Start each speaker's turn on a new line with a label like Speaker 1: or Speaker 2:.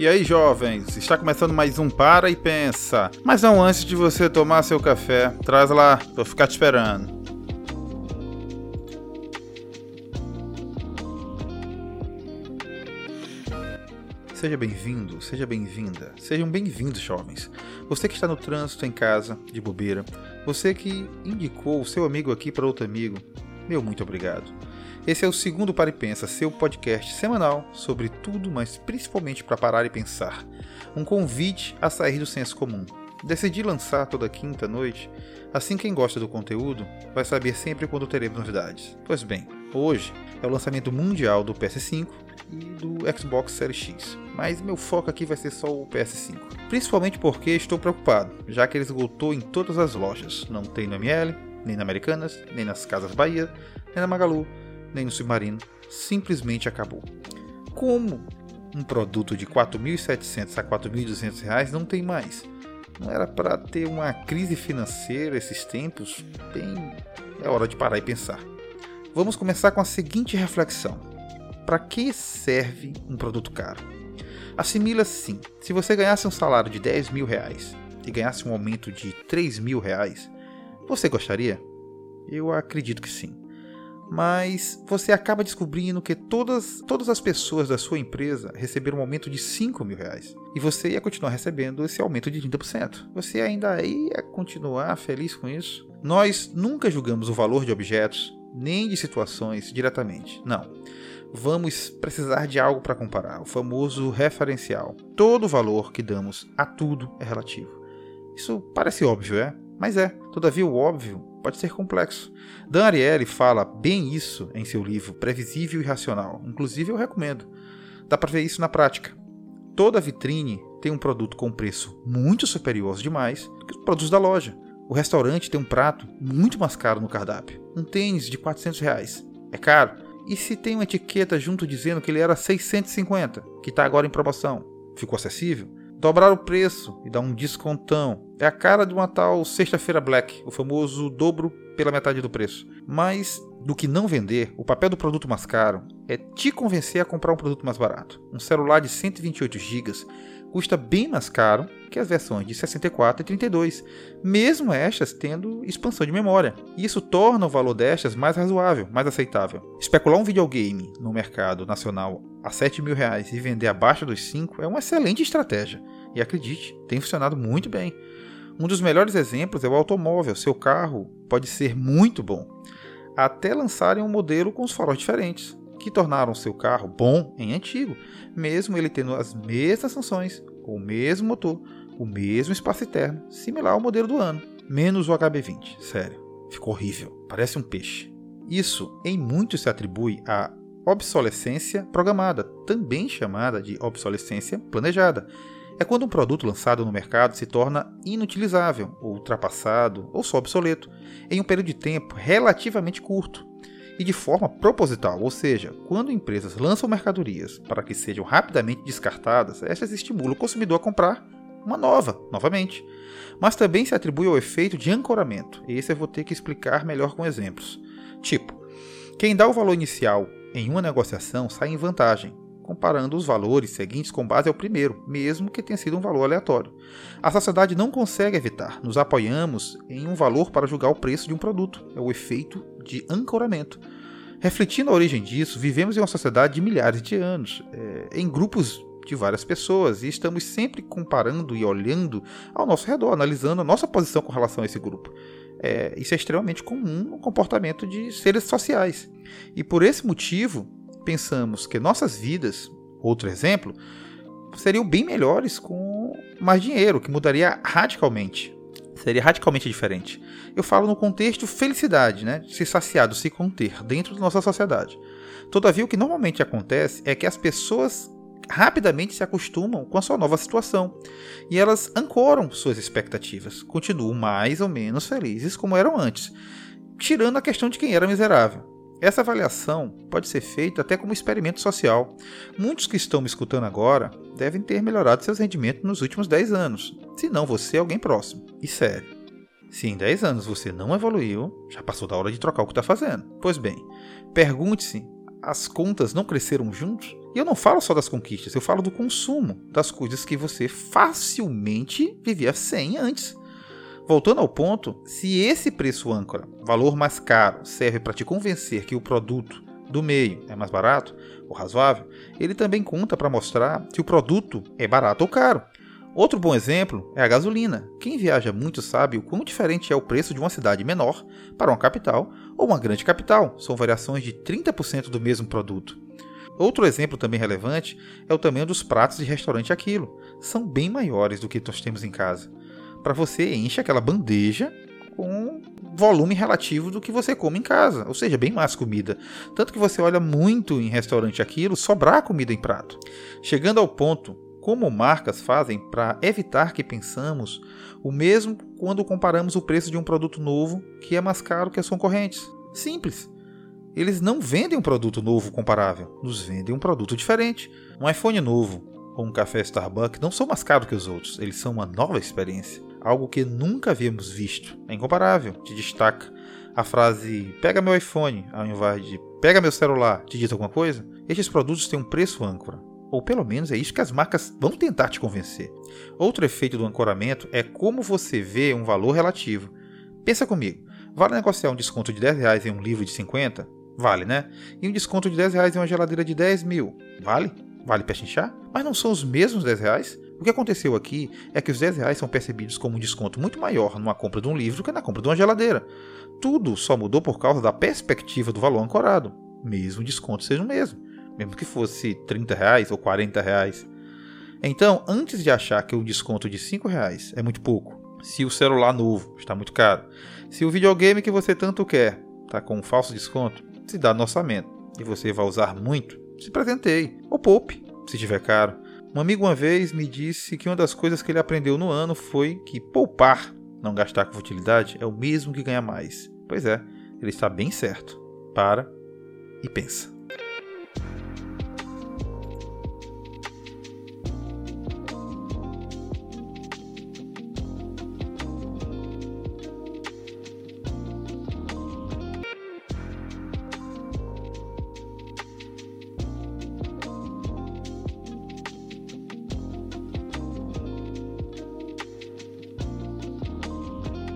Speaker 1: E aí, jovens, está começando mais um Para e Pensa. Mas não antes de você tomar seu café, traz lá, vou ficar te esperando. Seja bem-vindo, seja bem-vinda, sejam bem-vindos, jovens. Você que está no trânsito em casa, de bobeira, você que indicou o seu amigo aqui para outro amigo, meu muito obrigado. Esse é o segundo Para e Pensa, seu podcast semanal sobre tudo, mas principalmente para parar e pensar. Um convite a sair do senso comum. Decidi lançar toda quinta noite, assim quem gosta do conteúdo vai saber sempre quando teremos novidades. Pois bem, hoje é o lançamento mundial do PS5 e do Xbox Series X, mas meu foco aqui vai ser só o PS5. Principalmente porque estou preocupado, já que ele esgotou em todas as lojas. Não tem no ML, nem na Americanas, nem nas Casas Bahia, nem na Magalu, nem no Submarino, simplesmente acabou. Como um produto de 4.700 a 4.200 reais não tem mais? Não era para ter uma crise financeira esses tempos? Bem, é hora de parar e pensar. Vamos começar com a seguinte reflexão: para que serve um produto caro? Assimila assim: se você ganhasse um salário de 10 mil reais e ganhasse um aumento de 3 mil reais, você gostaria? Eu acredito que sim mas você acaba descobrindo que todas, todas as pessoas da sua empresa receberam um aumento de 5 mil reais. E você ia continuar recebendo esse aumento de 30%. Você ainda ia continuar feliz com isso? Nós nunca julgamos o valor de objetos, nem de situações diretamente. Não. Vamos precisar de algo para comparar, o famoso referencial. Todo valor que damos a tudo é relativo. Isso parece óbvio, é? Mas é. Todavia, o óbvio pode ser complexo. Dan Ariely fala bem isso em seu livro Previsível e Racional. Inclusive, eu recomendo. Dá para ver isso na prática. Toda vitrine tem um produto com preço muito superior demais que os produtos da loja. O restaurante tem um prato muito mais caro no cardápio. Um tênis de 400 reais. É caro. E se tem uma etiqueta junto dizendo que ele era 650, que está agora em promoção? Ficou acessível? Dobrar o preço e dar um descontão. É a cara de uma tal sexta-feira black, o famoso dobro pela metade do preço. Mas do que não vender, o papel do produto mais caro é te convencer a comprar um produto mais barato. Um celular de 128 GB custa bem mais caro que as versões de 64 e 32, mesmo estas tendo expansão de memória. Isso torna o valor destas mais razoável, mais aceitável. Especular um videogame no mercado nacional a 7 mil reais e vender abaixo dos 5 é uma excelente estratégia. E acredite, tem funcionado muito bem. Um dos melhores exemplos é o automóvel. Seu carro pode ser muito bom, até lançarem um modelo com os faróis diferentes, que tornaram seu carro bom em antigo, mesmo ele tendo as mesmas funções, com o mesmo motor, o mesmo espaço interno, similar ao modelo do ano, menos o HB20. Sério, ficou horrível, parece um peixe. Isso em muito se atribui à obsolescência programada, também chamada de obsolescência planejada é quando um produto lançado no mercado se torna inutilizável, ultrapassado, ou só obsoleto, em um período de tempo relativamente curto e de forma proposital, ou seja, quando empresas lançam mercadorias para que sejam rapidamente descartadas, estas estimulam o consumidor a comprar uma nova, novamente. Mas também se atribui ao efeito de ancoramento, esse eu vou ter que explicar melhor com exemplos. Tipo, quem dá o valor inicial em uma negociação sai em vantagem, comparando os valores seguintes com base ao primeiro, mesmo que tenha sido um valor aleatório. A sociedade não consegue evitar, nos apoiamos em um valor para julgar o preço de um produto, é o efeito de ancoramento. Refletindo a origem disso, vivemos em uma sociedade de milhares de anos, é, em grupos de várias pessoas, e estamos sempre comparando e olhando ao nosso redor, analisando a nossa posição com relação a esse grupo. É, isso é extremamente comum no comportamento de seres sociais. E por esse motivo, pensamos que nossas vidas, outro exemplo, seriam bem melhores com mais dinheiro, que mudaria radicalmente. Seria radicalmente diferente. Eu falo no contexto felicidade, né? Se saciado, se conter dentro da nossa sociedade. Todavia, o que normalmente acontece é que as pessoas rapidamente se acostumam com a sua nova situação e elas ancoram suas expectativas, continuam mais ou menos felizes como eram antes, tirando a questão de quem era miserável. Essa avaliação pode ser feita até como experimento social. Muitos que estão me escutando agora devem ter melhorado seus rendimentos nos últimos 10 anos, se não você é alguém próximo. E sério, se em 10 anos você não evoluiu, já passou da hora de trocar o que está fazendo. Pois bem, pergunte-se: as contas não cresceram juntos? E eu não falo só das conquistas, eu falo do consumo, das coisas que você facilmente vivia sem antes. Voltando ao ponto, se esse preço âncora, valor mais caro, serve para te convencer que o produto do meio é mais barato ou razoável, ele também conta para mostrar que o produto é barato ou caro. Outro bom exemplo é a gasolina. Quem viaja muito sabe o quão diferente é o preço de uma cidade menor para uma capital ou uma grande capital. São variações de 30% do mesmo produto. Outro exemplo também relevante é o tamanho dos pratos de restaurante aquilo. São bem maiores do que nós temos em casa. Para você enche aquela bandeja com volume relativo do que você come em casa, ou seja, bem mais comida. Tanto que você olha muito em restaurante aquilo sobrar comida em prato. Chegando ao ponto como marcas fazem para evitar que pensamos o mesmo quando comparamos o preço de um produto novo que é mais caro que as concorrentes. Simples. Eles não vendem um produto novo comparável, nos vendem um produto diferente. Um iPhone novo ou um café Starbucks não são mais caros que os outros, eles são uma nova experiência, algo que nunca havíamos visto. É incomparável, te destaca. A frase pega meu iPhone ao invés de pega meu celular te diz alguma coisa? Estes produtos têm um preço âncora, ou pelo menos é isso que as marcas vão tentar te convencer. Outro efeito do ancoramento é como você vê um valor relativo. Pensa comigo, vale negociar um desconto de 10 reais em um livro de 50? Vale, né? E um desconto de 10 reais em uma geladeira de 10 mil? Vale? Vale chinchar? Mas não são os mesmos 10 reais? O que aconteceu aqui é que os 10 reais são percebidos como um desconto muito maior numa compra de um livro que na compra de uma geladeira. Tudo só mudou por causa da perspectiva do valor ancorado, mesmo o desconto seja o mesmo mesmo que fosse 30 reais ou 40 reais. Então, antes de achar que o desconto de 5 reais é muito pouco, se o celular novo está muito caro, se o videogame que você tanto quer está com um falso desconto, se dá no orçamento e você vai usar muito, se presenteie ou poupe, se tiver caro. Um amigo uma vez me disse que uma das coisas que ele aprendeu no ano foi que poupar, não gastar com futilidade, é o mesmo que ganhar mais. Pois é, ele está bem certo. Para e pensa.